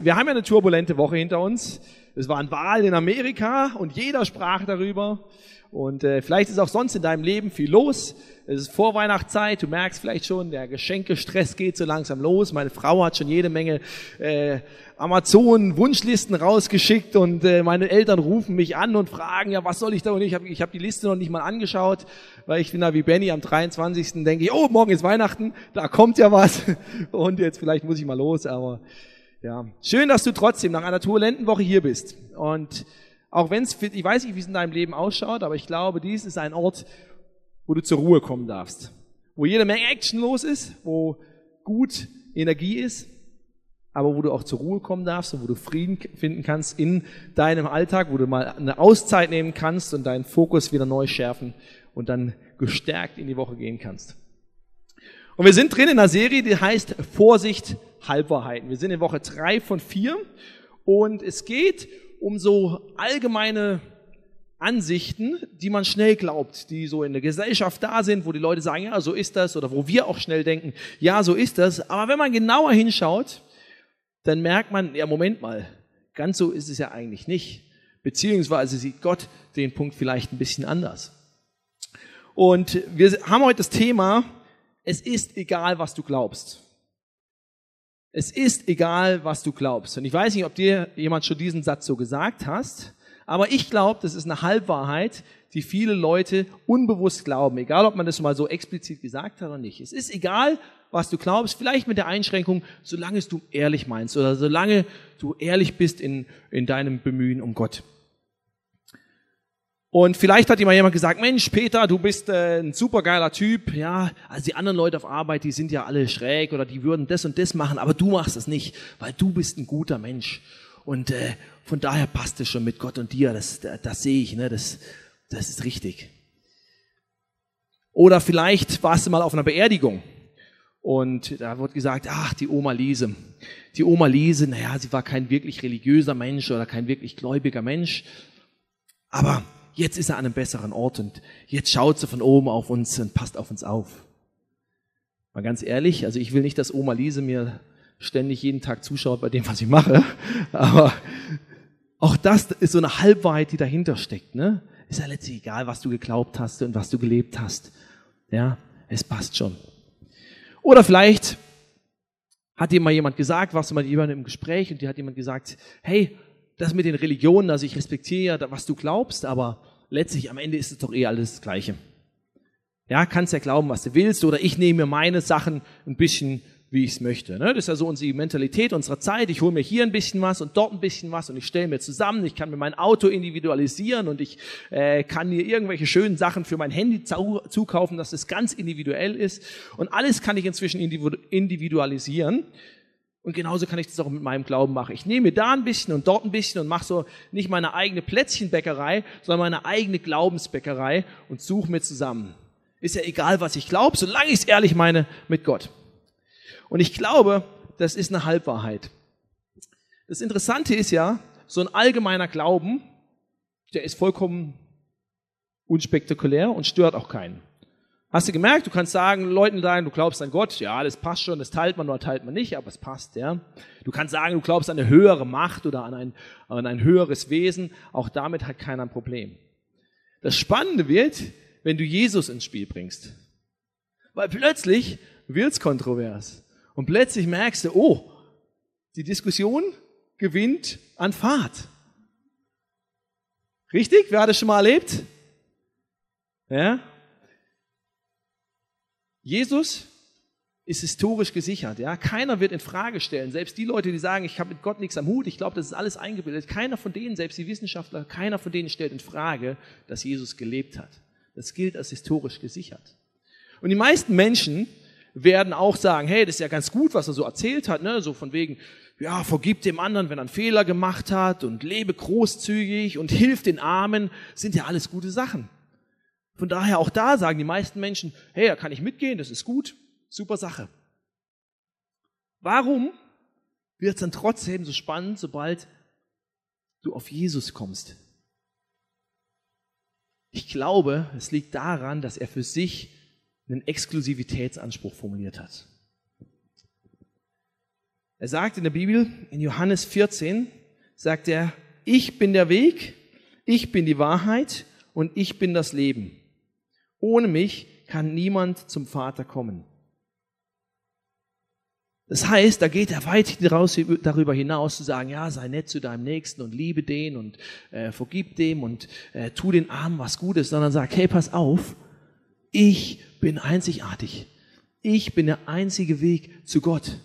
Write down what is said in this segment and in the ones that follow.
wir haben ja eine turbulente Woche hinter uns. Es waren Wahlen in Amerika und jeder sprach darüber. Und äh, vielleicht ist auch sonst in deinem Leben viel los. Es ist Vorweihnachtszeit, du merkst vielleicht schon, der Geschenkestress geht so langsam los. Meine Frau hat schon jede Menge äh, Amazon-Wunschlisten rausgeschickt und äh, meine Eltern rufen mich an und fragen, ja, was soll ich da? Und ich habe ich hab die Liste noch nicht mal angeschaut, weil ich bin da wie Benny am 23. denke ich, oh, morgen ist Weihnachten, da kommt ja was und jetzt vielleicht muss ich mal los, aber ja. Schön, dass du trotzdem nach einer turbulenten Woche hier bist und auch wenn es, ich weiß nicht, wie es in deinem Leben ausschaut, aber ich glaube, dies ist ein Ort, wo du zur Ruhe kommen darfst. Wo jede Menge Action los ist, wo gut Energie ist aber wo du auch zur Ruhe kommen darfst und wo du Frieden finden kannst in deinem Alltag, wo du mal eine Auszeit nehmen kannst und deinen Fokus wieder neu schärfen und dann gestärkt in die Woche gehen kannst. Und wir sind drin in einer Serie, die heißt Vorsicht, Halbwahrheiten. Wir sind in Woche drei von vier und es geht um so allgemeine Ansichten, die man schnell glaubt, die so in der Gesellschaft da sind, wo die Leute sagen, ja, so ist das, oder wo wir auch schnell denken, ja, so ist das. Aber wenn man genauer hinschaut, dann merkt man, ja, Moment mal, ganz so ist es ja eigentlich nicht. Beziehungsweise sieht Gott den Punkt vielleicht ein bisschen anders. Und wir haben heute das Thema, es ist egal, was du glaubst. Es ist egal, was du glaubst. Und ich weiß nicht, ob dir jemand schon diesen Satz so gesagt hast, aber ich glaube, das ist eine Halbwahrheit, die viele Leute unbewusst glauben, egal ob man das mal so explizit gesagt hat oder nicht. Es ist egal, was du glaubst, vielleicht mit der Einschränkung, solange es du ehrlich meinst oder solange du ehrlich bist in, in deinem Bemühen um Gott. Und vielleicht hat immer jemand gesagt, Mensch, Peter, du bist äh, ein supergeiler Typ. Ja, also die anderen Leute auf Arbeit, die sind ja alle schräg oder die würden das und das machen, aber du machst es nicht, weil du bist ein guter Mensch. Und äh, von daher passt es schon mit Gott und dir. Das, das, das sehe ich, ne? das, das ist richtig. Oder vielleicht warst du mal auf einer Beerdigung und da wird gesagt, ach, die Oma Liese. Die Oma Liese, naja, sie war kein wirklich religiöser Mensch oder kein wirklich gläubiger Mensch. Aber jetzt ist er an einem besseren Ort und jetzt schaut sie von oben auf uns und passt auf uns auf. Mal ganz ehrlich, also ich will nicht, dass Oma Liese mir ständig jeden Tag zuschaut bei dem, was ich mache. Aber auch das ist so eine Halbwahrheit, die dahinter steckt. Ne? Ist ja letztlich egal, was du geglaubt hast und was du gelebt hast. Ja, es passt schon. Oder vielleicht hat dir mal jemand gesagt, warst du mal jemand im Gespräch und dir hat jemand gesagt, hey, das mit den Religionen, also ich respektiere ja, was du glaubst, aber letztlich am Ende ist es doch eh alles das Gleiche. Ja, kannst ja glauben, was du willst, oder ich nehme mir meine Sachen ein bisschen wie ich es möchte. Ne? Das ist ja so unsere Mentalität unserer Zeit. Ich hole mir hier ein bisschen was und dort ein bisschen was und ich stelle mir zusammen. Ich kann mir mein Auto individualisieren und ich äh, kann mir irgendwelche schönen Sachen für mein Handy zukaufen, dass es ganz individuell ist. Und alles kann ich inzwischen individualisieren. Und genauso kann ich das auch mit meinem Glauben machen. Ich nehme da ein bisschen und dort ein bisschen und mache so nicht meine eigene Plätzchenbäckerei, sondern meine eigene Glaubensbäckerei und suche mir zusammen. Ist ja egal, was ich glaube, solange ich es ehrlich meine mit Gott. Und ich glaube, das ist eine Halbwahrheit. Das Interessante ist ja, so ein allgemeiner Glauben, der ist vollkommen unspektakulär und stört auch keinen. Hast du gemerkt, du kannst sagen, Leuten sagen, du glaubst an Gott, ja, das passt schon, das teilt man oder teilt man nicht, aber es passt, ja. Du kannst sagen, du glaubst an eine höhere Macht oder an ein, an ein höheres Wesen, auch damit hat keiner ein Problem. Das Spannende wird, wenn du Jesus ins Spiel bringst. Weil plötzlich wird's kontrovers. Und plötzlich merkst du, oh, die Diskussion gewinnt an Fahrt. Richtig? Wer hat das schon mal erlebt? Ja? Jesus ist historisch gesichert. Ja? Keiner wird in Frage stellen. Selbst die Leute, die sagen, ich habe mit Gott nichts am Hut, ich glaube, das ist alles eingebildet. Keiner von denen, selbst die Wissenschaftler, keiner von denen stellt in Frage, dass Jesus gelebt hat. Das gilt als historisch gesichert. Und die meisten Menschen werden auch sagen, hey, das ist ja ganz gut, was er so erzählt hat, ne? so von wegen, ja, vergib dem anderen, wenn er einen Fehler gemacht hat und lebe großzügig und hilf den Armen, sind ja alles gute Sachen. Von daher auch da sagen die meisten Menschen, hey, da kann ich mitgehen, das ist gut, super Sache. Warum wird es dann trotzdem so spannend, sobald du auf Jesus kommst? Ich glaube, es liegt daran, dass er für sich einen Exklusivitätsanspruch formuliert hat. Er sagt in der Bibel, in Johannes 14, sagt er, ich bin der Weg, ich bin die Wahrheit und ich bin das Leben. Ohne mich kann niemand zum Vater kommen. Das heißt, da geht er weit darüber hinaus zu sagen, ja, sei nett zu deinem Nächsten und liebe den und äh, vergib dem und äh, tu den Armen was Gutes, sondern sagt, hey, pass auf, ich bin einzigartig. Ich bin der einzige Weg zu Gott.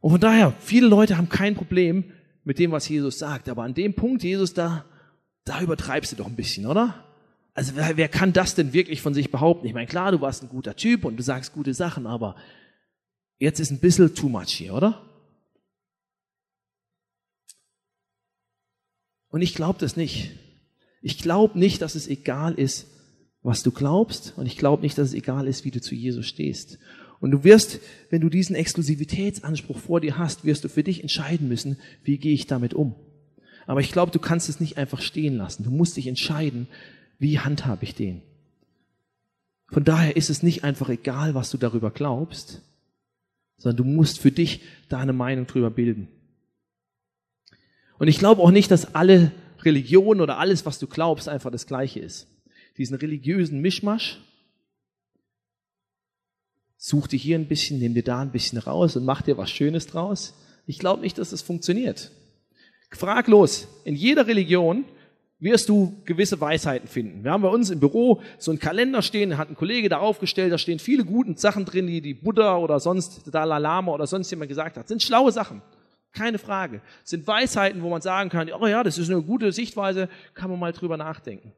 Und von daher, viele Leute haben kein Problem mit dem, was Jesus sagt, aber an dem Punkt, Jesus, da, da übertreibst du doch ein bisschen, oder? Also wer, wer kann das denn wirklich von sich behaupten? Ich meine, klar, du warst ein guter Typ und du sagst gute Sachen, aber Jetzt ist ein bisschen too much hier, oder? Und ich glaube das nicht. Ich glaube nicht, dass es egal ist, was du glaubst. Und ich glaube nicht, dass es egal ist, wie du zu Jesus stehst. Und du wirst, wenn du diesen Exklusivitätsanspruch vor dir hast, wirst du für dich entscheiden müssen, wie gehe ich damit um. Aber ich glaube, du kannst es nicht einfach stehen lassen. Du musst dich entscheiden, wie handhabe ich den. Von daher ist es nicht einfach egal, was du darüber glaubst, sondern du musst für dich deine Meinung drüber bilden. Und ich glaube auch nicht, dass alle Religionen oder alles, was du glaubst, einfach das Gleiche ist. Diesen religiösen Mischmasch, such dir hier ein bisschen, nimm dir da ein bisschen raus und mach dir was Schönes draus. Ich glaube nicht, dass das funktioniert. Fraglos, in jeder Religion wirst du gewisse Weisheiten finden. Wir haben bei uns im Büro so einen Kalender stehen, hat ein Kollege da aufgestellt, da stehen viele gute Sachen drin, die die Buddha oder sonst Dalai Lama oder sonst jemand gesagt hat. Sind schlaue Sachen. Keine Frage. Sind Weisheiten, wo man sagen kann, oh ja, das ist eine gute Sichtweise, kann man mal drüber nachdenken.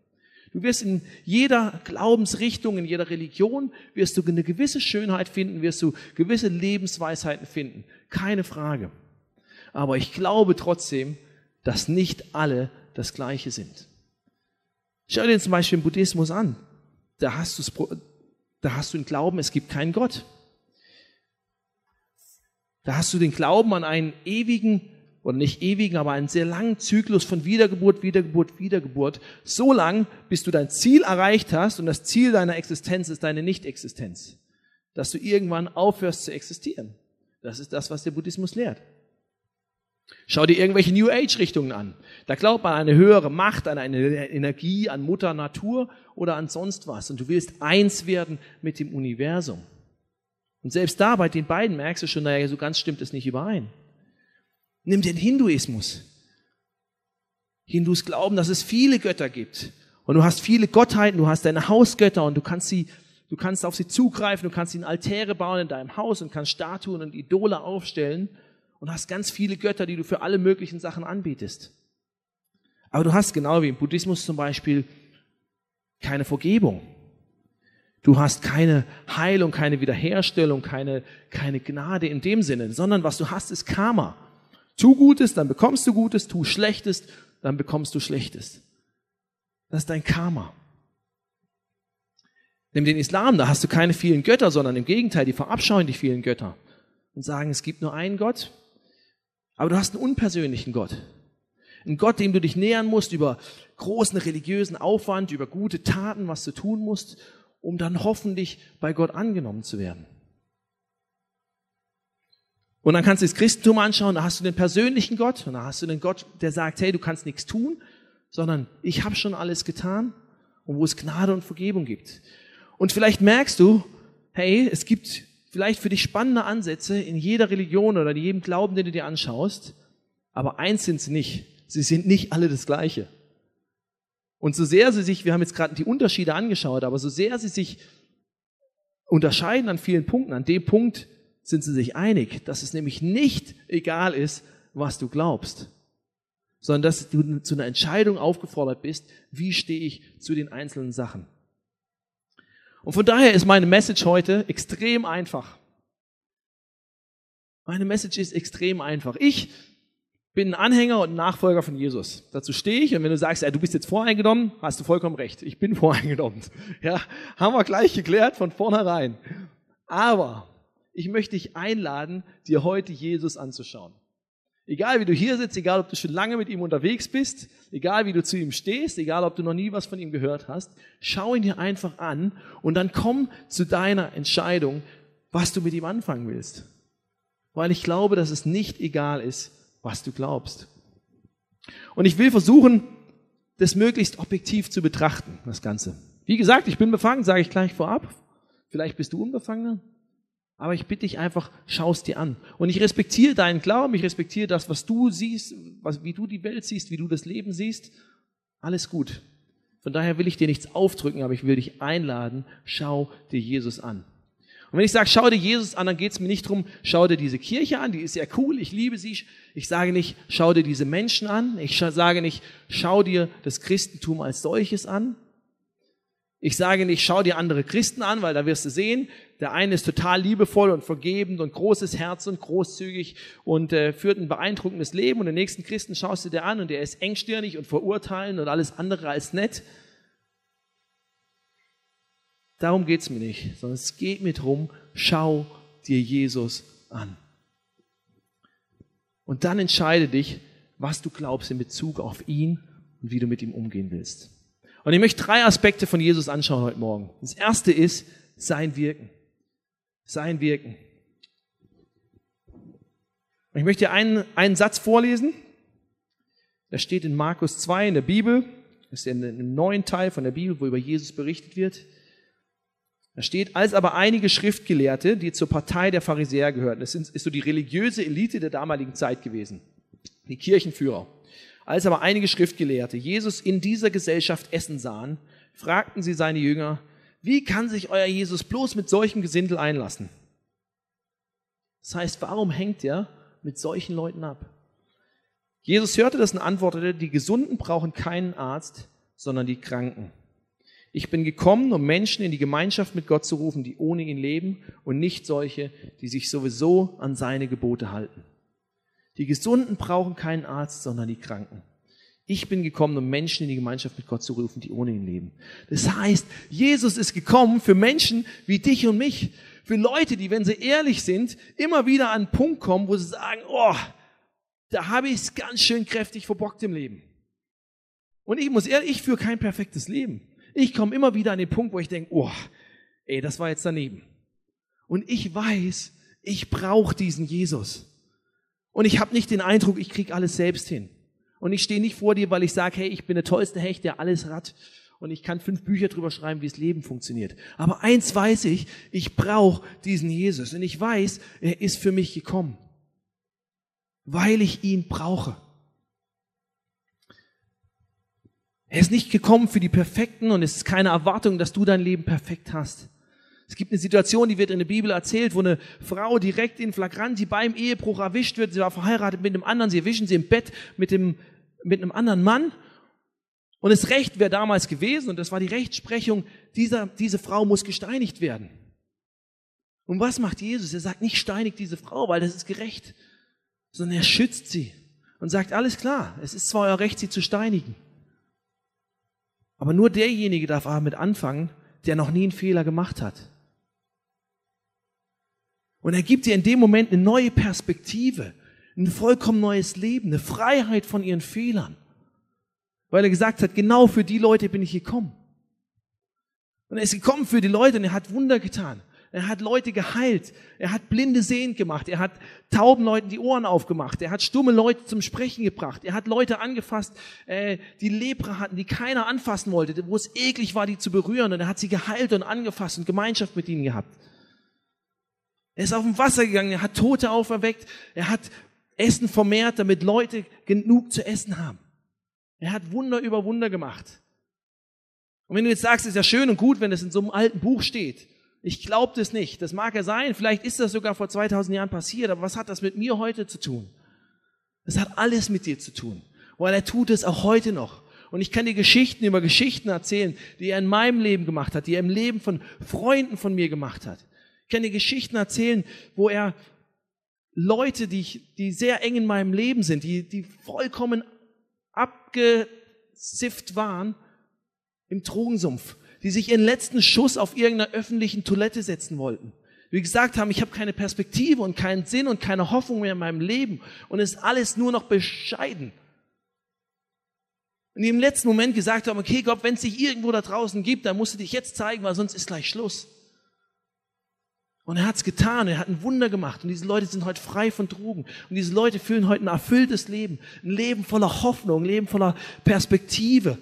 Du wirst in jeder Glaubensrichtung, in jeder Religion, wirst du eine gewisse Schönheit finden, wirst du gewisse Lebensweisheiten finden. Keine Frage. Aber ich glaube trotzdem, dass nicht alle das Gleiche sind. Schau dir zum Beispiel den Buddhismus an. Da hast, du da hast du den Glauben, es gibt keinen Gott. Da hast du den Glauben an einen ewigen, oder nicht ewigen, aber einen sehr langen Zyklus von Wiedergeburt, Wiedergeburt, Wiedergeburt. So lang, bis du dein Ziel erreicht hast und das Ziel deiner Existenz ist deine Nicht-Existenz. Dass du irgendwann aufhörst zu existieren. Das ist das, was der Buddhismus lehrt. Schau dir irgendwelche New Age-Richtungen an. Da glaubt man an eine höhere Macht, an eine Energie, an Mutter Natur oder an sonst was. Und du willst eins werden mit dem Universum. Und selbst da bei den beiden merkst du schon, naja, so ganz stimmt es nicht überein. Nimm den Hinduismus. Hindus glauben, dass es viele Götter gibt. Und du hast viele Gottheiten, du hast deine Hausgötter und du kannst sie, du kannst auf sie zugreifen, du kannst ihnen Altäre bauen in deinem Haus und kannst Statuen und Idole aufstellen und hast ganz viele Götter, die du für alle möglichen Sachen anbietest. Aber du hast genau wie im Buddhismus zum Beispiel keine Vergebung. Du hast keine Heilung, keine Wiederherstellung, keine, keine Gnade in dem Sinne, sondern was du hast, ist Karma. Tu Gutes, dann bekommst du Gutes, tu Schlechtes, dann bekommst du Schlechtes. Das ist dein Karma. Nimm den Islam, da hast du keine vielen Götter, sondern im Gegenteil, die verabscheuen die vielen Götter und sagen, es gibt nur einen Gott aber du hast einen unpersönlichen Gott. Ein Gott, dem du dich nähern musst über großen religiösen Aufwand, über gute Taten, was du tun musst, um dann hoffentlich bei Gott angenommen zu werden. Und dann kannst du das Christentum anschauen, da hast du den persönlichen Gott und da hast du den Gott, der sagt, hey, du kannst nichts tun, sondern ich habe schon alles getan und wo es Gnade und Vergebung gibt. Und vielleicht merkst du, hey, es gibt vielleicht für dich spannende Ansätze in jeder Religion oder in jedem Glauben, den du dir anschaust, aber eins sind sie nicht. Sie sind nicht alle das Gleiche. Und so sehr sie sich, wir haben jetzt gerade die Unterschiede angeschaut, aber so sehr sie sich unterscheiden an vielen Punkten, an dem Punkt sind sie sich einig, dass es nämlich nicht egal ist, was du glaubst, sondern dass du zu einer Entscheidung aufgefordert bist, wie stehe ich zu den einzelnen Sachen. Und von daher ist meine Message heute extrem einfach. Meine Message ist extrem einfach. Ich bin ein Anhänger und Nachfolger von Jesus. Dazu stehe ich. Und wenn du sagst, ja, du bist jetzt voreingenommen, hast du vollkommen recht. Ich bin voreingenommen. Ja, haben wir gleich geklärt von vornherein. Aber ich möchte dich einladen, dir heute Jesus anzuschauen. Egal wie du hier sitzt, egal ob du schon lange mit ihm unterwegs bist, egal wie du zu ihm stehst, egal ob du noch nie was von ihm gehört hast, schau ihn dir einfach an und dann komm zu deiner Entscheidung, was du mit ihm anfangen willst. weil ich glaube, dass es nicht egal ist, was du glaubst. Und ich will versuchen, das möglichst objektiv zu betrachten, das Ganze. Wie gesagt, ich bin befangen, sage ich gleich vorab. Vielleicht bist du unbefangener. Aber ich bitte dich einfach, schaust dir an. Und ich respektiere deinen Glauben, ich respektiere das, was du siehst, was, wie du die Welt siehst, wie du das Leben siehst. Alles gut. Von daher will ich dir nichts aufdrücken, aber ich will dich einladen, schau dir Jesus an. Und wenn ich sage, schau dir Jesus an, dann geht es mir nicht drum, schau dir diese Kirche an, die ist ja cool, ich liebe sie. Ich sage nicht, schau dir diese Menschen an. Ich sage nicht, schau dir das Christentum als solches an. Ich sage nicht, schau dir andere Christen an, weil da wirst du sehen, der eine ist total liebevoll und vergebend und großes Herz und großzügig und äh, führt ein beeindruckendes Leben und den nächsten Christen schaust du dir an und der ist engstirnig und verurteilend und alles andere als nett. Darum geht's mir nicht, sondern es geht mir darum, schau dir Jesus an. Und dann entscheide dich, was du glaubst in Bezug auf ihn und wie du mit ihm umgehen willst. Und ich möchte drei Aspekte von Jesus anschauen heute Morgen. Das erste ist sein Wirken. Sein Wirken. Und ich möchte einen, einen Satz vorlesen. Der steht in Markus 2 in der Bibel. Das ist ja ein neuen Teil von der Bibel, wo über Jesus berichtet wird. Da steht, als aber einige Schriftgelehrte, die zur Partei der Pharisäer gehörten, das ist so die religiöse Elite der damaligen Zeit gewesen, die Kirchenführer, als aber einige Schriftgelehrte Jesus in dieser Gesellschaft essen sahen, fragten sie seine Jünger, wie kann sich euer Jesus bloß mit solchem Gesindel einlassen? Das heißt, warum hängt er mit solchen Leuten ab? Jesus hörte das und antwortete, die Gesunden brauchen keinen Arzt, sondern die Kranken. Ich bin gekommen, um Menschen in die Gemeinschaft mit Gott zu rufen, die ohne ihn leben und nicht solche, die sich sowieso an seine Gebote halten. Die Gesunden brauchen keinen Arzt, sondern die Kranken. Ich bin gekommen, um Menschen in die Gemeinschaft mit Gott zu rufen, die ohne ihn leben. Das heißt, Jesus ist gekommen für Menschen wie dich und mich. Für Leute, die, wenn sie ehrlich sind, immer wieder an einen Punkt kommen, wo sie sagen, oh, da habe ich es ganz schön kräftig verbockt im Leben. Und ich muss ehrlich, ich führe kein perfektes Leben. Ich komme immer wieder an den Punkt, wo ich denke, oh, ey, das war jetzt daneben. Und ich weiß, ich brauche diesen Jesus. Und ich habe nicht den Eindruck, ich krieg alles selbst hin. Und ich stehe nicht vor dir, weil ich sage, hey, ich bin der tollste Hecht, der alles hat. Und ich kann fünf Bücher drüber schreiben, wie das Leben funktioniert. Aber eins weiß ich, ich brauche diesen Jesus. Und ich weiß, er ist für mich gekommen. Weil ich ihn brauche. Er ist nicht gekommen für die Perfekten und es ist keine Erwartung, dass du dein Leben perfekt hast. Es gibt eine Situation, die wird in der Bibel erzählt, wo eine Frau direkt in Flagranti beim Ehebruch erwischt wird. Sie war verheiratet mit einem anderen, sie erwischen sie im Bett mit, dem, mit einem anderen Mann. Und das Recht wäre damals gewesen, und das war die Rechtsprechung, dieser, diese Frau muss gesteinigt werden. Und was macht Jesus? Er sagt nicht steinigt diese Frau, weil das ist gerecht, sondern er schützt sie und sagt, alles klar, es ist zwar euer Recht, sie zu steinigen. Aber nur derjenige darf damit anfangen, der noch nie einen Fehler gemacht hat. Und er gibt ihr in dem Moment eine neue Perspektive, ein vollkommen neues Leben, eine Freiheit von ihren Fehlern. Weil er gesagt hat, genau für die Leute bin ich gekommen. Und er ist gekommen für die Leute und er hat Wunder getan. Er hat Leute geheilt. Er hat Blinde sehend gemacht. Er hat tauben Leuten die Ohren aufgemacht. Er hat stumme Leute zum Sprechen gebracht. Er hat Leute angefasst, äh, die Lepra hatten, die keiner anfassen wollte, wo es eklig war, die zu berühren. Und er hat sie geheilt und angefasst und Gemeinschaft mit ihnen gehabt. Er ist auf dem Wasser gegangen. Er hat Tote auferweckt. Er hat Essen vermehrt, damit Leute genug zu essen haben. Er hat Wunder über Wunder gemacht. Und wenn du jetzt sagst, es ist ja schön und gut, wenn es in so einem alten Buch steht, ich glaube das nicht. Das mag ja sein. Vielleicht ist das sogar vor 2000 Jahren passiert. Aber was hat das mit mir heute zu tun? Das hat alles mit dir zu tun. Weil er tut es auch heute noch. Und ich kann dir Geschichten über Geschichten erzählen, die er in meinem Leben gemacht hat, die er im Leben von Freunden von mir gemacht hat. Ich kann dir Geschichten erzählen, wo er Leute, die, ich, die sehr eng in meinem Leben sind, die, die vollkommen abgesifft waren im Drogensumpf, die sich ihren letzten Schuss auf irgendeiner öffentlichen Toilette setzen wollten. Wie gesagt haben, ich habe keine Perspektive und keinen Sinn und keine Hoffnung mehr in meinem Leben und ist alles nur noch bescheiden. Und die im letzten Moment gesagt haben, okay Gott, wenn es dich irgendwo da draußen gibt, dann musst du dich jetzt zeigen, weil sonst ist gleich Schluss. Und er hat es getan, er hat ein Wunder gemacht. Und diese Leute sind heute frei von Drogen. Und diese Leute fühlen heute ein erfülltes Leben. Ein Leben voller Hoffnung, ein Leben voller Perspektive.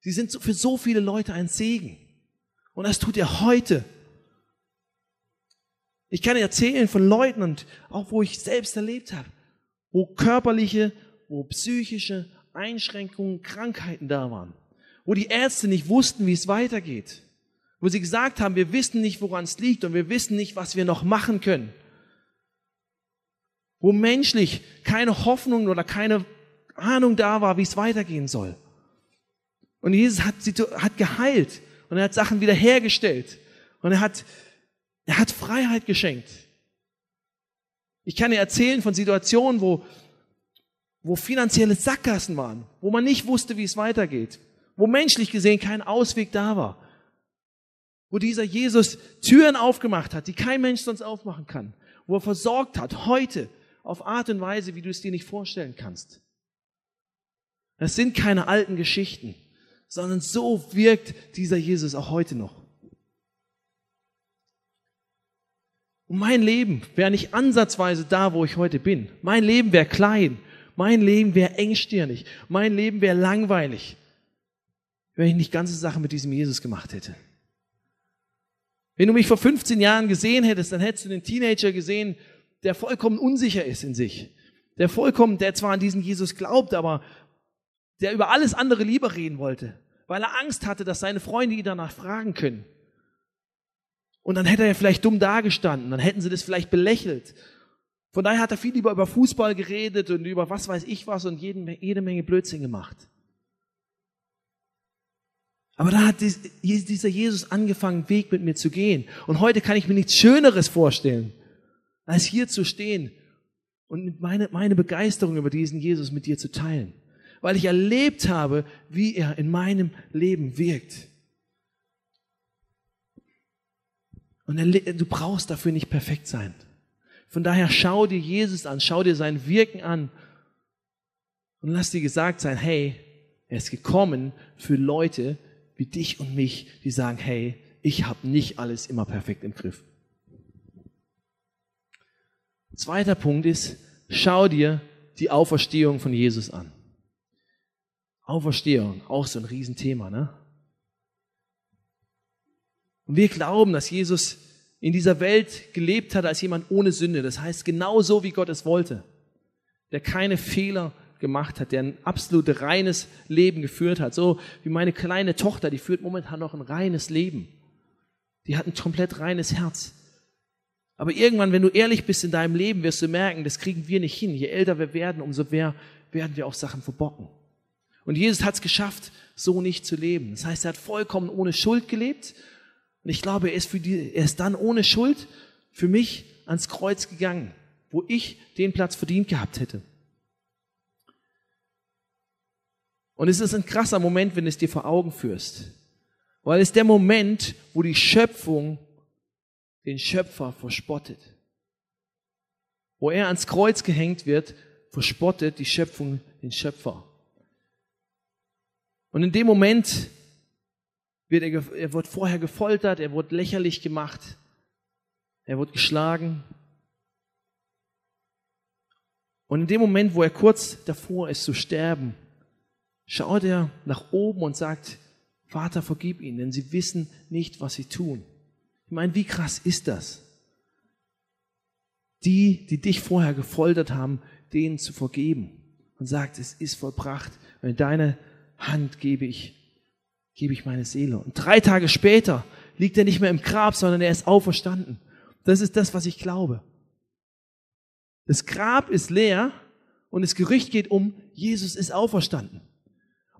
Sie sind für so viele Leute ein Segen. Und das tut er heute. Ich kann erzählen von Leuten und auch wo ich selbst erlebt habe, wo körperliche, wo psychische Einschränkungen, Krankheiten da waren, wo die Ärzte nicht wussten, wie es weitergeht wo sie gesagt haben, wir wissen nicht, woran es liegt und wir wissen nicht, was wir noch machen können. Wo menschlich keine Hoffnung oder keine Ahnung da war, wie es weitergehen soll. Und Jesus hat, hat geheilt und er hat Sachen wiederhergestellt und er hat, er hat Freiheit geschenkt. Ich kann dir erzählen von Situationen, wo, wo finanzielle Sackgassen waren, wo man nicht wusste, wie es weitergeht, wo menschlich gesehen kein Ausweg da war wo dieser Jesus Türen aufgemacht hat, die kein Mensch sonst aufmachen kann, wo er versorgt hat, heute auf Art und Weise, wie du es dir nicht vorstellen kannst. Das sind keine alten Geschichten, sondern so wirkt dieser Jesus auch heute noch. Und mein Leben wäre nicht ansatzweise da, wo ich heute bin. Mein Leben wäre klein. Mein Leben wäre engstirnig. Mein Leben wäre langweilig, wenn ich nicht ganze Sachen mit diesem Jesus gemacht hätte. Wenn du mich vor 15 Jahren gesehen hättest, dann hättest du den Teenager gesehen, der vollkommen unsicher ist in sich. Der vollkommen, der zwar an diesen Jesus glaubt, aber der über alles andere lieber reden wollte, weil er Angst hatte, dass seine Freunde ihn danach fragen können. Und dann hätte er vielleicht dumm dagestanden, dann hätten sie das vielleicht belächelt. Von daher hat er viel lieber über Fußball geredet und über was weiß ich was und jede Menge Blödsinn gemacht. Aber da hat dieser Jesus angefangen, Weg mit mir zu gehen. Und heute kann ich mir nichts Schöneres vorstellen, als hier zu stehen und meine, meine Begeisterung über diesen Jesus mit dir zu teilen. Weil ich erlebt habe, wie er in meinem Leben wirkt. Und du brauchst dafür nicht perfekt sein. Von daher schau dir Jesus an, schau dir sein Wirken an und lass dir gesagt sein, hey, er ist gekommen für Leute, wie dich und mich, die sagen, hey, ich habe nicht alles immer perfekt im Griff. Zweiter Punkt ist, schau dir die Auferstehung von Jesus an. Auferstehung, auch so ein Riesenthema, ne? Und wir glauben, dass Jesus in dieser Welt gelebt hat als jemand ohne Sünde. Das heißt, genau so, wie Gott es wollte. Der keine Fehler gemacht hat, der ein absolut reines Leben geführt hat. So wie meine kleine Tochter, die führt momentan noch ein reines Leben. Die hat ein komplett reines Herz. Aber irgendwann, wenn du ehrlich bist in deinem Leben, wirst du merken, das kriegen wir nicht hin. Je älter wir werden, umso mehr werden wir auch Sachen verbocken. Und Jesus hat es geschafft, so nicht zu leben. Das heißt, er hat vollkommen ohne Schuld gelebt. Und ich glaube, er ist, für die, er ist dann ohne Schuld für mich ans Kreuz gegangen, wo ich den Platz verdient gehabt hätte. Und es ist ein krasser Moment, wenn du es dir vor Augen führst. Weil es der Moment, wo die Schöpfung den Schöpfer verspottet. Wo er ans Kreuz gehängt wird, verspottet die Schöpfung den Schöpfer. Und in dem Moment wird er, er wird vorher gefoltert, er wird lächerlich gemacht, er wird geschlagen. Und in dem Moment, wo er kurz davor ist zu sterben, schaut er nach oben und sagt, Vater, vergib ihnen, denn sie wissen nicht, was sie tun. Ich meine, wie krass ist das? Die, die dich vorher gefoltert haben, denen zu vergeben und sagt, es ist vollbracht, in deine Hand gebe ich, gebe ich meine Seele. Und drei Tage später liegt er nicht mehr im Grab, sondern er ist auferstanden. Das ist das, was ich glaube. Das Grab ist leer und das Gerücht geht um, Jesus ist auferstanden.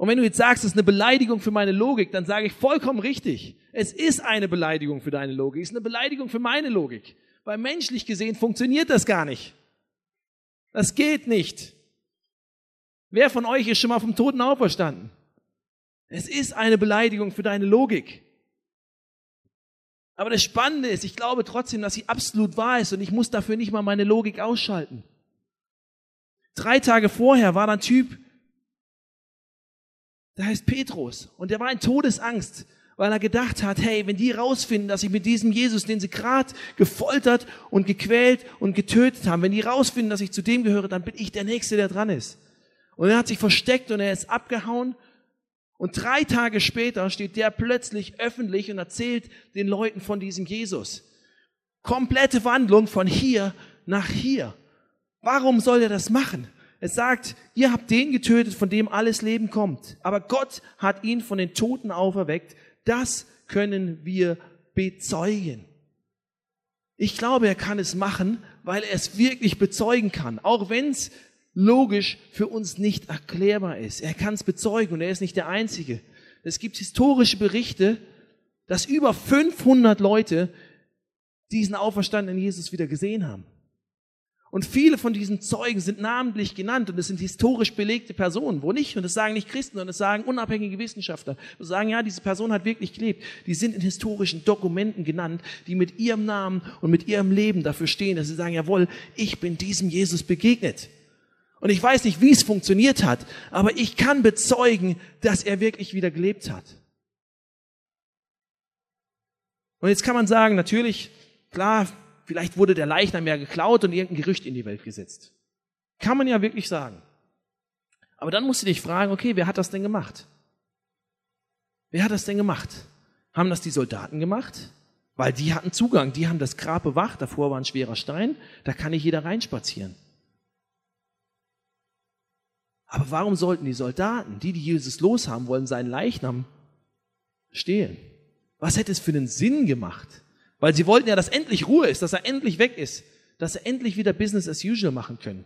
Und wenn du jetzt sagst, es ist eine Beleidigung für meine Logik, dann sage ich vollkommen richtig. Es ist eine Beleidigung für deine Logik. Es ist eine Beleidigung für meine Logik. Weil menschlich gesehen funktioniert das gar nicht. Das geht nicht. Wer von euch ist schon mal vom Toten auferstanden? Es ist eine Beleidigung für deine Logik. Aber das Spannende ist, ich glaube trotzdem, dass sie absolut wahr ist und ich muss dafür nicht mal meine Logik ausschalten. Drei Tage vorher war da ein Typ, der heißt Petrus und der war in Todesangst, weil er gedacht hat, hey, wenn die rausfinden, dass ich mit diesem Jesus, den sie gerade gefoltert und gequält und getötet haben, wenn die rausfinden, dass ich zu dem gehöre, dann bin ich der Nächste, der dran ist. Und er hat sich versteckt und er ist abgehauen. Und drei Tage später steht der plötzlich öffentlich und erzählt den Leuten von diesem Jesus. Komplette Wandlung von hier nach hier. Warum soll er das machen? Es sagt, ihr habt den getötet, von dem alles Leben kommt. Aber Gott hat ihn von den Toten auferweckt. Das können wir bezeugen. Ich glaube, er kann es machen, weil er es wirklich bezeugen kann. Auch wenn es logisch für uns nicht erklärbar ist. Er kann es bezeugen und er ist nicht der Einzige. Es gibt historische Berichte, dass über 500 Leute diesen auferstandenen Jesus wieder gesehen haben. Und viele von diesen Zeugen sind namentlich genannt und es sind historisch belegte Personen. Wo nicht? Und das sagen nicht Christen, sondern das sagen unabhängige Wissenschaftler. Die sagen, ja, diese Person hat wirklich gelebt. Die sind in historischen Dokumenten genannt, die mit ihrem Namen und mit ihrem Leben dafür stehen, dass sie sagen, jawohl, ich bin diesem Jesus begegnet. Und ich weiß nicht, wie es funktioniert hat, aber ich kann bezeugen, dass er wirklich wieder gelebt hat. Und jetzt kann man sagen, natürlich, klar, vielleicht wurde der Leichnam ja geklaut und irgendein Gerücht in die Welt gesetzt. Kann man ja wirklich sagen. Aber dann musst du dich fragen, okay, wer hat das denn gemacht? Wer hat das denn gemacht? Haben das die Soldaten gemacht? Weil die hatten Zugang, die haben das Grab bewacht, davor war ein schwerer Stein, da kann nicht jeder reinspazieren. Aber warum sollten die Soldaten, die, die Jesus loshaben wollen, seinen Leichnam stehlen? Was hätte es für einen Sinn gemacht? Weil sie wollten ja, dass endlich Ruhe ist, dass er endlich weg ist, dass sie endlich wieder Business as usual machen können.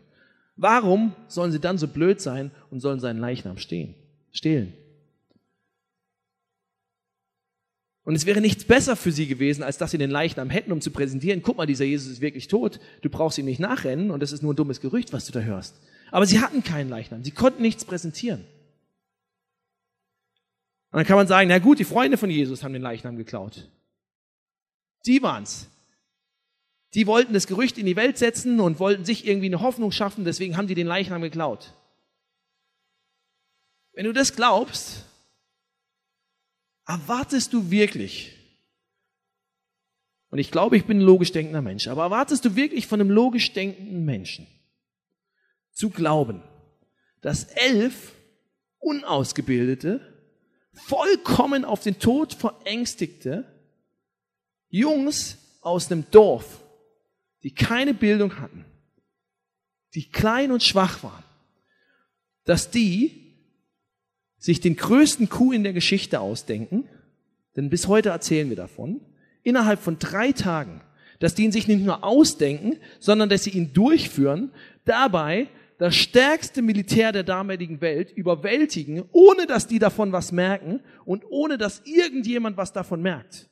Warum sollen sie dann so blöd sein und sollen seinen Leichnam stehen, stehlen? Und es wäre nichts besser für sie gewesen, als dass sie den Leichnam hätten, um zu präsentieren, guck mal, dieser Jesus ist wirklich tot, du brauchst ihm nicht nachrennen und das ist nur ein dummes Gerücht, was du da hörst. Aber sie hatten keinen Leichnam. Sie konnten nichts präsentieren. Und dann kann man sagen, na gut, die Freunde von Jesus haben den Leichnam geklaut. Die waren's. Die wollten das Gerücht in die Welt setzen und wollten sich irgendwie eine Hoffnung schaffen, deswegen haben die den Leichnam geklaut. Wenn du das glaubst, erwartest du wirklich, und ich glaube, ich bin ein logisch denkender Mensch, aber erwartest du wirklich von einem logisch denkenden Menschen, zu glauben, dass elf unausgebildete, vollkommen auf den Tod verängstigte Jungs aus einem Dorf, die keine Bildung hatten, die klein und schwach waren, dass die sich den größten Coup in der Geschichte ausdenken, denn bis heute erzählen wir davon, innerhalb von drei Tagen, dass die ihn sich nicht nur ausdenken, sondern dass sie ihn durchführen, dabei das stärkste Militär der damaligen Welt überwältigen, ohne dass die davon was merken und ohne dass irgendjemand was davon merkt.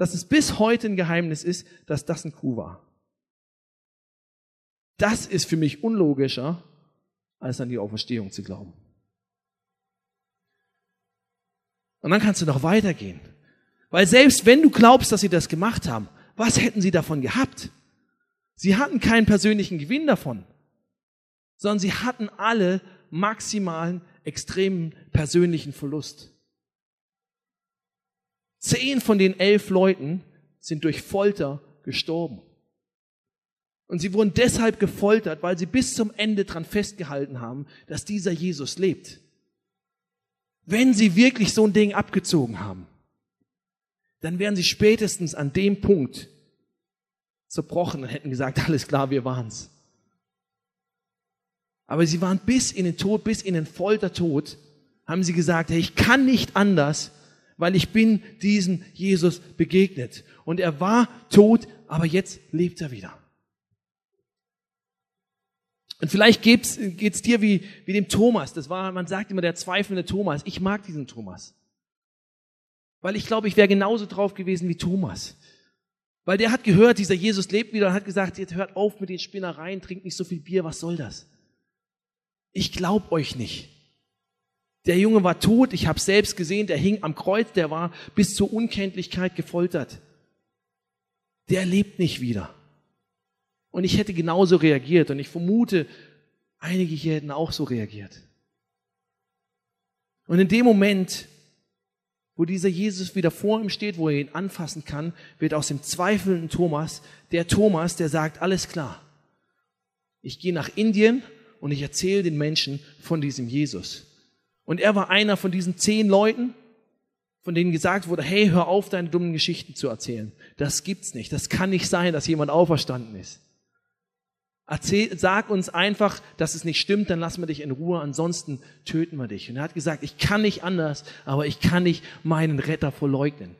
Dass es bis heute ein Geheimnis ist, dass das ein Coup war. Das ist für mich unlogischer, als an die Auferstehung zu glauben. Und dann kannst du noch weitergehen. Weil selbst wenn du glaubst, dass sie das gemacht haben, was hätten sie davon gehabt? Sie hatten keinen persönlichen Gewinn davon, sondern sie hatten alle maximalen, extremen persönlichen Verlust. Zehn von den elf Leuten sind durch Folter gestorben. Und sie wurden deshalb gefoltert, weil sie bis zum Ende dran festgehalten haben, dass dieser Jesus lebt. Wenn sie wirklich so ein Ding abgezogen haben, dann wären sie spätestens an dem Punkt zerbrochen und hätten gesagt, alles klar, wir waren's. Aber sie waren bis in den Tod, bis in den Foltertod, haben sie gesagt, hey, ich kann nicht anders, weil ich bin diesem Jesus begegnet. Und er war tot, aber jetzt lebt er wieder. Und vielleicht geht's, geht's dir wie, wie dem Thomas. Das war, man sagt immer der zweifelnde Thomas. Ich mag diesen Thomas. Weil ich glaube, ich wäre genauso drauf gewesen wie Thomas. Weil der hat gehört, dieser Jesus lebt wieder und hat gesagt, jetzt hört auf mit den Spinnereien, trinkt nicht so viel Bier, was soll das? Ich glaub euch nicht. Der Junge war tot, ich habe selbst gesehen, der hing am Kreuz, der war bis zur Unkenntlichkeit gefoltert. Der lebt nicht wieder. Und ich hätte genauso reagiert und ich vermute, einige hier hätten auch so reagiert. Und in dem Moment wo dieser Jesus wieder vor ihm steht, wo er ihn anfassen kann, wird aus dem zweifelnden Thomas der Thomas, der sagt, alles klar, ich gehe nach Indien und ich erzähle den Menschen von diesem Jesus. Und er war einer von diesen zehn Leuten, von denen gesagt wurde, hey, hör auf, deine dummen Geschichten zu erzählen. Das gibt's nicht. Das kann nicht sein, dass jemand auferstanden ist. Erzähl, sag uns einfach, dass es nicht stimmt, dann lassen wir dich in Ruhe, ansonsten töten wir dich. Und er hat gesagt, ich kann nicht anders, aber ich kann nicht meinen Retter verleugnen.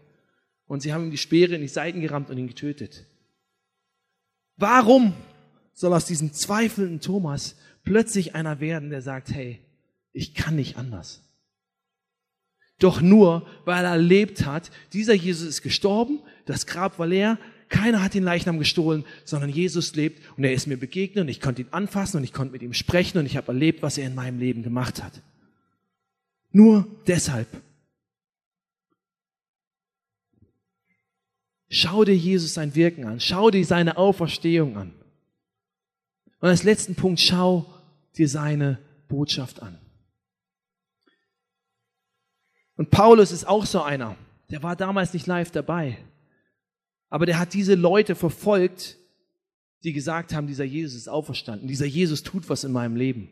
Und sie haben ihm die Speere in die Seiten gerammt und ihn getötet. Warum soll aus diesem zweifelnden Thomas plötzlich einer werden, der sagt, hey, ich kann nicht anders? Doch nur, weil er erlebt hat, dieser Jesus ist gestorben, das Grab war leer, keiner hat den Leichnam gestohlen, sondern Jesus lebt und er ist mir begegnet und ich konnte ihn anfassen und ich konnte mit ihm sprechen und ich habe erlebt, was er in meinem Leben gemacht hat. Nur deshalb. Schau dir Jesus sein Wirken an. Schau dir seine Auferstehung an. Und als letzten Punkt, schau dir seine Botschaft an. Und Paulus ist auch so einer. Der war damals nicht live dabei. Aber der hat diese Leute verfolgt, die gesagt haben, dieser Jesus ist auferstanden, dieser Jesus tut was in meinem Leben.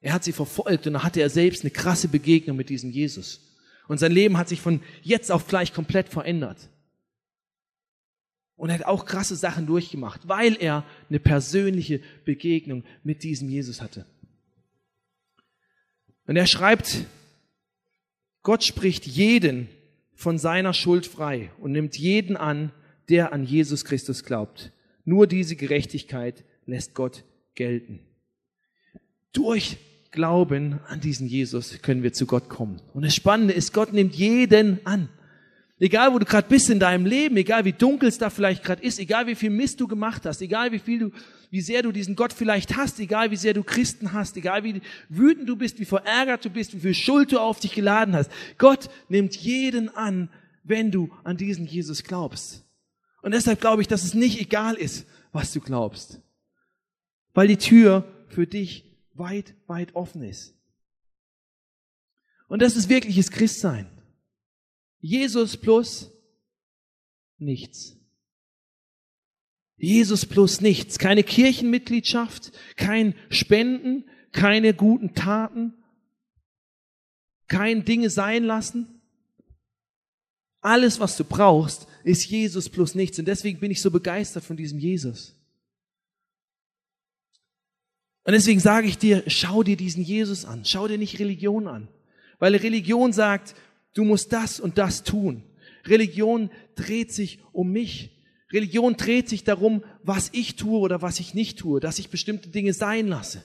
Er hat sie verfolgt und dann hatte er selbst eine krasse Begegnung mit diesem Jesus. Und sein Leben hat sich von jetzt auf gleich komplett verändert. Und er hat auch krasse Sachen durchgemacht, weil er eine persönliche Begegnung mit diesem Jesus hatte. Und er schreibt, Gott spricht jeden von seiner Schuld frei und nimmt jeden an, der an Jesus Christus glaubt. Nur diese Gerechtigkeit lässt Gott gelten. Durch Glauben an diesen Jesus können wir zu Gott kommen. Und das Spannende ist, Gott nimmt jeden an. Egal, wo du gerade bist in deinem Leben, egal wie dunkel es da vielleicht gerade ist, egal wie viel Mist du gemacht hast, egal wie viel du, wie sehr du diesen Gott vielleicht hast, egal wie sehr du Christen hast, egal wie wütend du bist, wie verärgert du bist, wie viel Schuld du auf dich geladen hast. Gott nimmt jeden an, wenn du an diesen Jesus glaubst. Und deshalb glaube ich, dass es nicht egal ist, was du glaubst. Weil die Tür für dich weit, weit offen ist. Und das ist wirkliches Christsein. Jesus plus nichts. Jesus plus nichts. Keine Kirchenmitgliedschaft, kein Spenden, keine guten Taten, kein Dinge sein lassen. Alles, was du brauchst, ist Jesus plus nichts. Und deswegen bin ich so begeistert von diesem Jesus. Und deswegen sage ich dir, schau dir diesen Jesus an. Schau dir nicht Religion an. Weil Religion sagt, Du musst das und das tun. Religion dreht sich um mich. Religion dreht sich darum, was ich tue oder was ich nicht tue, dass ich bestimmte Dinge sein lasse.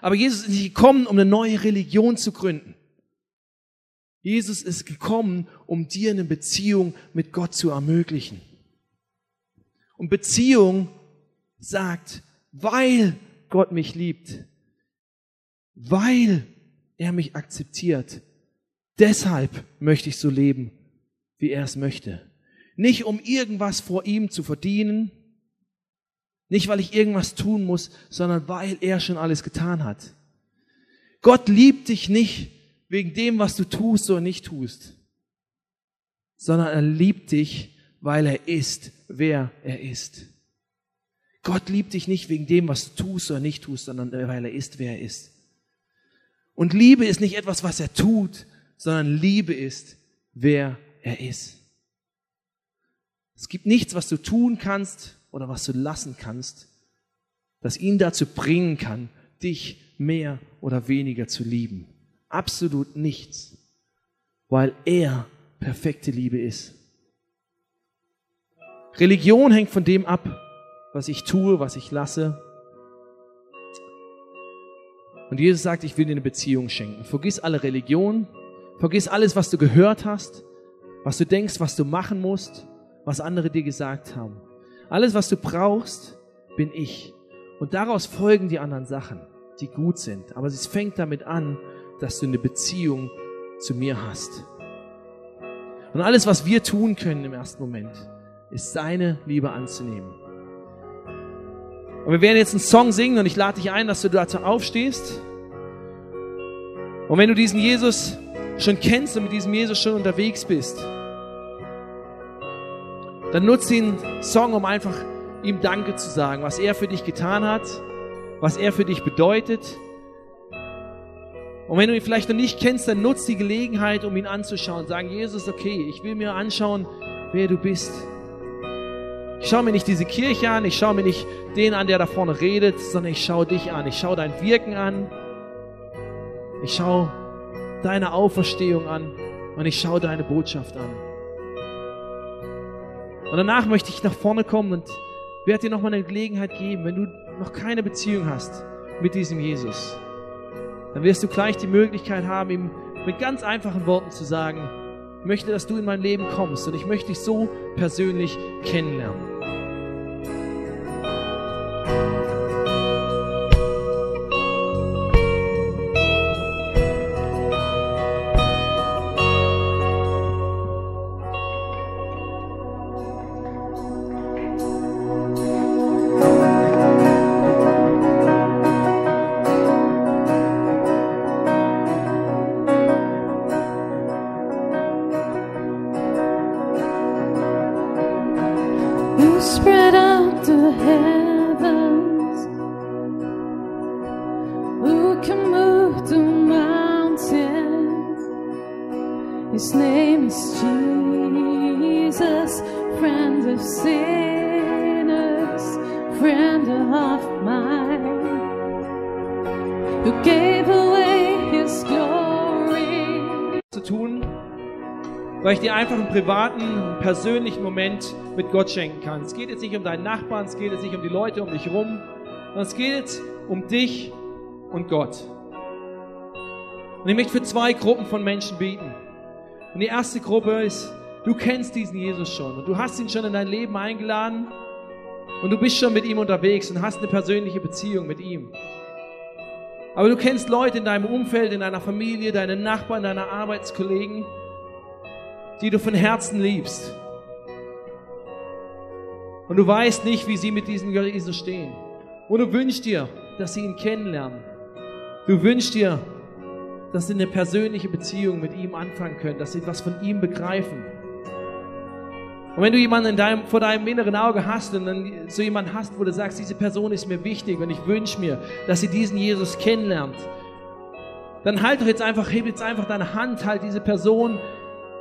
Aber Jesus ist nicht gekommen, um eine neue Religion zu gründen. Jesus ist gekommen, um dir eine Beziehung mit Gott zu ermöglichen. Und Beziehung sagt, weil Gott mich liebt, weil er mich akzeptiert, Deshalb möchte ich so leben, wie er es möchte. Nicht um irgendwas vor ihm zu verdienen, nicht weil ich irgendwas tun muss, sondern weil er schon alles getan hat. Gott liebt dich nicht wegen dem, was du tust oder nicht tust, sondern er liebt dich, weil er ist, wer er ist. Gott liebt dich nicht wegen dem, was du tust oder nicht tust, sondern weil er ist, wer er ist. Und Liebe ist nicht etwas, was er tut, sondern Liebe ist, wer er ist. Es gibt nichts, was du tun kannst oder was du lassen kannst, das ihn dazu bringen kann, dich mehr oder weniger zu lieben. Absolut nichts, weil er perfekte Liebe ist. Religion hängt von dem ab, was ich tue, was ich lasse. Und Jesus sagt, ich will dir eine Beziehung schenken. Vergiss alle Religion, Vergiss alles, was du gehört hast, was du denkst, was du machen musst, was andere dir gesagt haben. Alles, was du brauchst, bin ich. Und daraus folgen die anderen Sachen, die gut sind. Aber es fängt damit an, dass du eine Beziehung zu mir hast. Und alles, was wir tun können im ersten Moment, ist seine Liebe anzunehmen. Und wir werden jetzt einen Song singen und ich lade dich ein, dass du dazu aufstehst. Und wenn du diesen Jesus schon kennst und mit diesem Jesus schon unterwegs bist, dann nutze den Song, um einfach ihm Danke zu sagen, was er für dich getan hat, was er für dich bedeutet. Und wenn du ihn vielleicht noch nicht kennst, dann nutze die Gelegenheit, um ihn anzuschauen. Sagen, Jesus, okay, ich will mir anschauen, wer du bist. Ich schaue mir nicht diese Kirche an, ich schaue mir nicht den an, der da vorne redet, sondern ich schaue dich an. Ich schaue dein Wirken an. Ich schaue deine Auferstehung an und ich schaue deine Botschaft an. Und danach möchte ich nach vorne kommen und werde dir nochmal eine Gelegenheit geben, wenn du noch keine Beziehung hast mit diesem Jesus, dann wirst du gleich die Möglichkeit haben, ihm mit ganz einfachen Worten zu sagen, ich möchte, dass du in mein Leben kommst und ich möchte dich so persönlich kennenlernen. Of sinners, friend of mine, who gave away his glory. zu tun, weil ich dir einfach einen privaten, persönlichen Moment mit Gott schenken kann. Es geht jetzt nicht um deinen Nachbarn, es geht jetzt nicht um die Leute um dich rum, sondern es geht um dich und Gott. Und ich möchte für zwei Gruppen von Menschen beten. Und die erste Gruppe ist, du kennst diesen Jesus schon und du hast ihn schon in dein Leben eingeladen und du bist schon mit ihm unterwegs und hast eine persönliche Beziehung mit ihm. Aber du kennst Leute in deinem Umfeld, in deiner Familie, deine Nachbarn, deine Arbeitskollegen, die du von Herzen liebst. Und du weißt nicht, wie sie mit diesem Jesus stehen. Und du wünschst dir, dass sie ihn kennenlernen. Du wünschst dir, dass sie eine persönliche Beziehung mit ihm anfangen können, dass sie was von ihm begreifen. Und wenn du jemanden in deinem, vor deinem inneren Auge hast und dann so jemanden hast, wo du sagst, diese Person ist mir wichtig und ich wünsche mir, dass sie diesen Jesus kennenlernt, dann halt doch jetzt einfach, heb jetzt einfach deine Hand, halt diese Person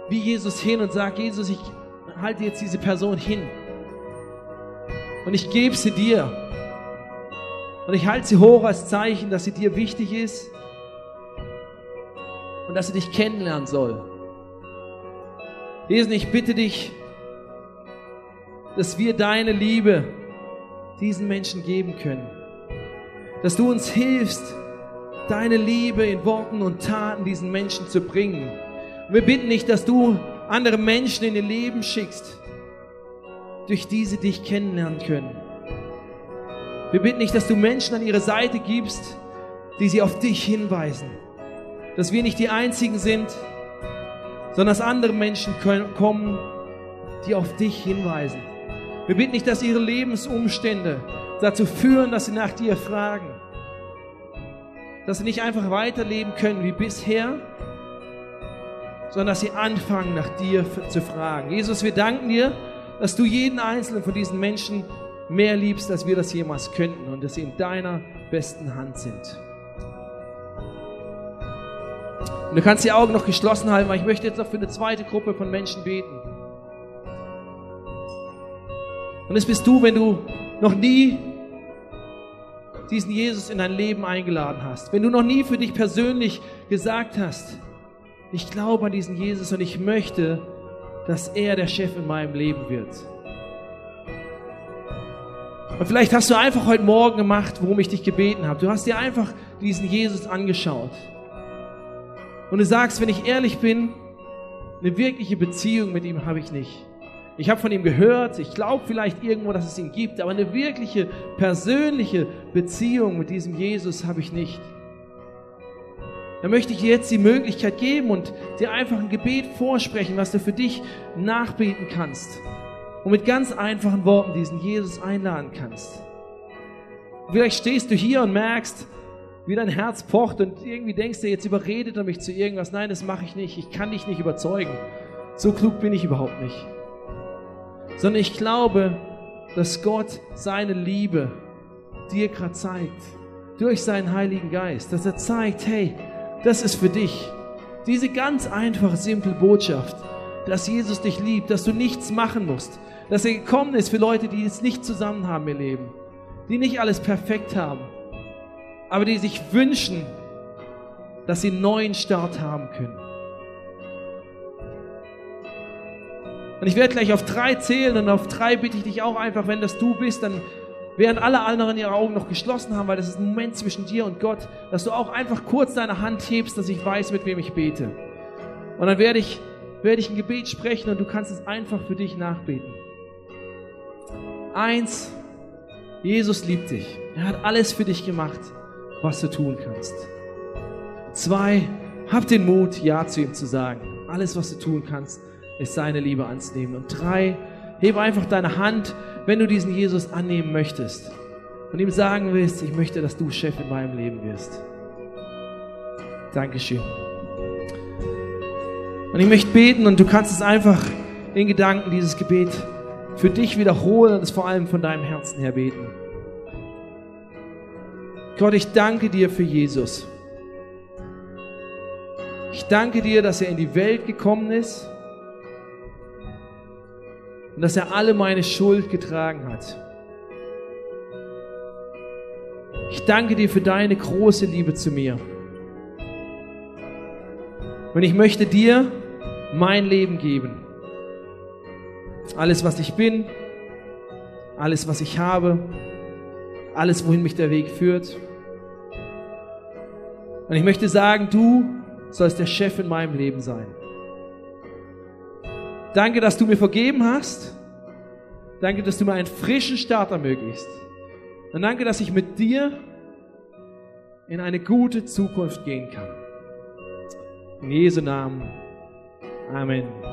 wie Jesus hin und sag, Jesus, ich halte jetzt diese Person hin. Und ich gebe sie dir. Und ich halte sie hoch als Zeichen, dass sie dir wichtig ist und dass sie dich kennenlernen soll. Jesus, ich bitte dich, dass wir deine Liebe diesen Menschen geben können. Dass du uns hilfst, deine Liebe in Worten und Taten diesen Menschen zu bringen. Und wir bitten dich, dass du andere Menschen in ihr Leben schickst, durch die sie dich kennenlernen können. Wir bitten dich, dass du Menschen an ihre Seite gibst, die sie auf dich hinweisen. Dass wir nicht die Einzigen sind, sondern dass andere Menschen kommen, die auf dich hinweisen. Wir bitten dich, dass ihre Lebensumstände dazu führen, dass sie nach dir fragen. Dass sie nicht einfach weiterleben können wie bisher, sondern dass sie anfangen, nach dir zu fragen. Jesus, wir danken dir, dass du jeden einzelnen von diesen Menschen mehr liebst, als wir das jemals könnten und dass sie in deiner besten Hand sind. Und du kannst die Augen noch geschlossen halten, weil ich möchte jetzt noch für eine zweite Gruppe von Menschen beten. Und es bist du, wenn du noch nie diesen Jesus in dein Leben eingeladen hast. Wenn du noch nie für dich persönlich gesagt hast, ich glaube an diesen Jesus und ich möchte, dass er der Chef in meinem Leben wird. Und vielleicht hast du einfach heute Morgen gemacht, worum ich dich gebeten habe. Du hast dir einfach diesen Jesus angeschaut. Und du sagst, wenn ich ehrlich bin, eine wirkliche Beziehung mit ihm habe ich nicht. Ich habe von ihm gehört, ich glaube vielleicht irgendwo, dass es ihn gibt, aber eine wirkliche persönliche Beziehung mit diesem Jesus habe ich nicht. Dann möchte ich dir jetzt die Möglichkeit geben und dir einfach ein Gebet vorsprechen, was du für dich nachbeten kannst und mit ganz einfachen Worten diesen Jesus einladen kannst. Vielleicht stehst du hier und merkst, wie dein Herz pocht und irgendwie denkst du, jetzt überredet er mich zu irgendwas. Nein, das mache ich nicht. Ich kann dich nicht überzeugen. So klug bin ich überhaupt nicht. Sondern ich glaube, dass Gott seine Liebe dir gerade zeigt. Durch seinen Heiligen Geist. Dass er zeigt, hey, das ist für dich. Diese ganz einfache, simple Botschaft, dass Jesus dich liebt, dass du nichts machen musst. Dass er gekommen ist für Leute, die es nicht zusammen haben ihr Leben. Die nicht alles perfekt haben aber die sich wünschen, dass sie einen neuen Start haben können. Und ich werde gleich auf drei zählen und auf drei bitte ich dich auch einfach, wenn das du bist, dann während alle anderen ihre Augen noch geschlossen haben, weil das ist ein Moment zwischen dir und Gott, dass du auch einfach kurz deine Hand hebst, dass ich weiß, mit wem ich bete. Und dann werde ich, werde ich ein Gebet sprechen und du kannst es einfach für dich nachbeten. Eins, Jesus liebt dich. Er hat alles für dich gemacht was du tun kannst. Zwei, hab den Mut, Ja zu ihm zu sagen. Alles, was du tun kannst, ist seine Liebe anzunehmen. Und drei, hebe einfach deine Hand, wenn du diesen Jesus annehmen möchtest und ihm sagen willst, ich möchte, dass du Chef in meinem Leben wirst. Dankeschön. Und ich möchte beten und du kannst es einfach in Gedanken, dieses Gebet für dich wiederholen und es vor allem von deinem Herzen her beten. Gott, ich danke dir für Jesus. Ich danke dir, dass er in die Welt gekommen ist und dass er alle meine Schuld getragen hat. Ich danke dir für deine große Liebe zu mir. Und ich möchte dir mein Leben geben. Alles, was ich bin, alles, was ich habe, alles, wohin mich der Weg führt. Und ich möchte sagen, du sollst der Chef in meinem Leben sein. Danke, dass du mir vergeben hast. Danke, dass du mir einen frischen Start ermöglicht. Und danke, dass ich mit dir in eine gute Zukunft gehen kann. In Jesu Namen. Amen.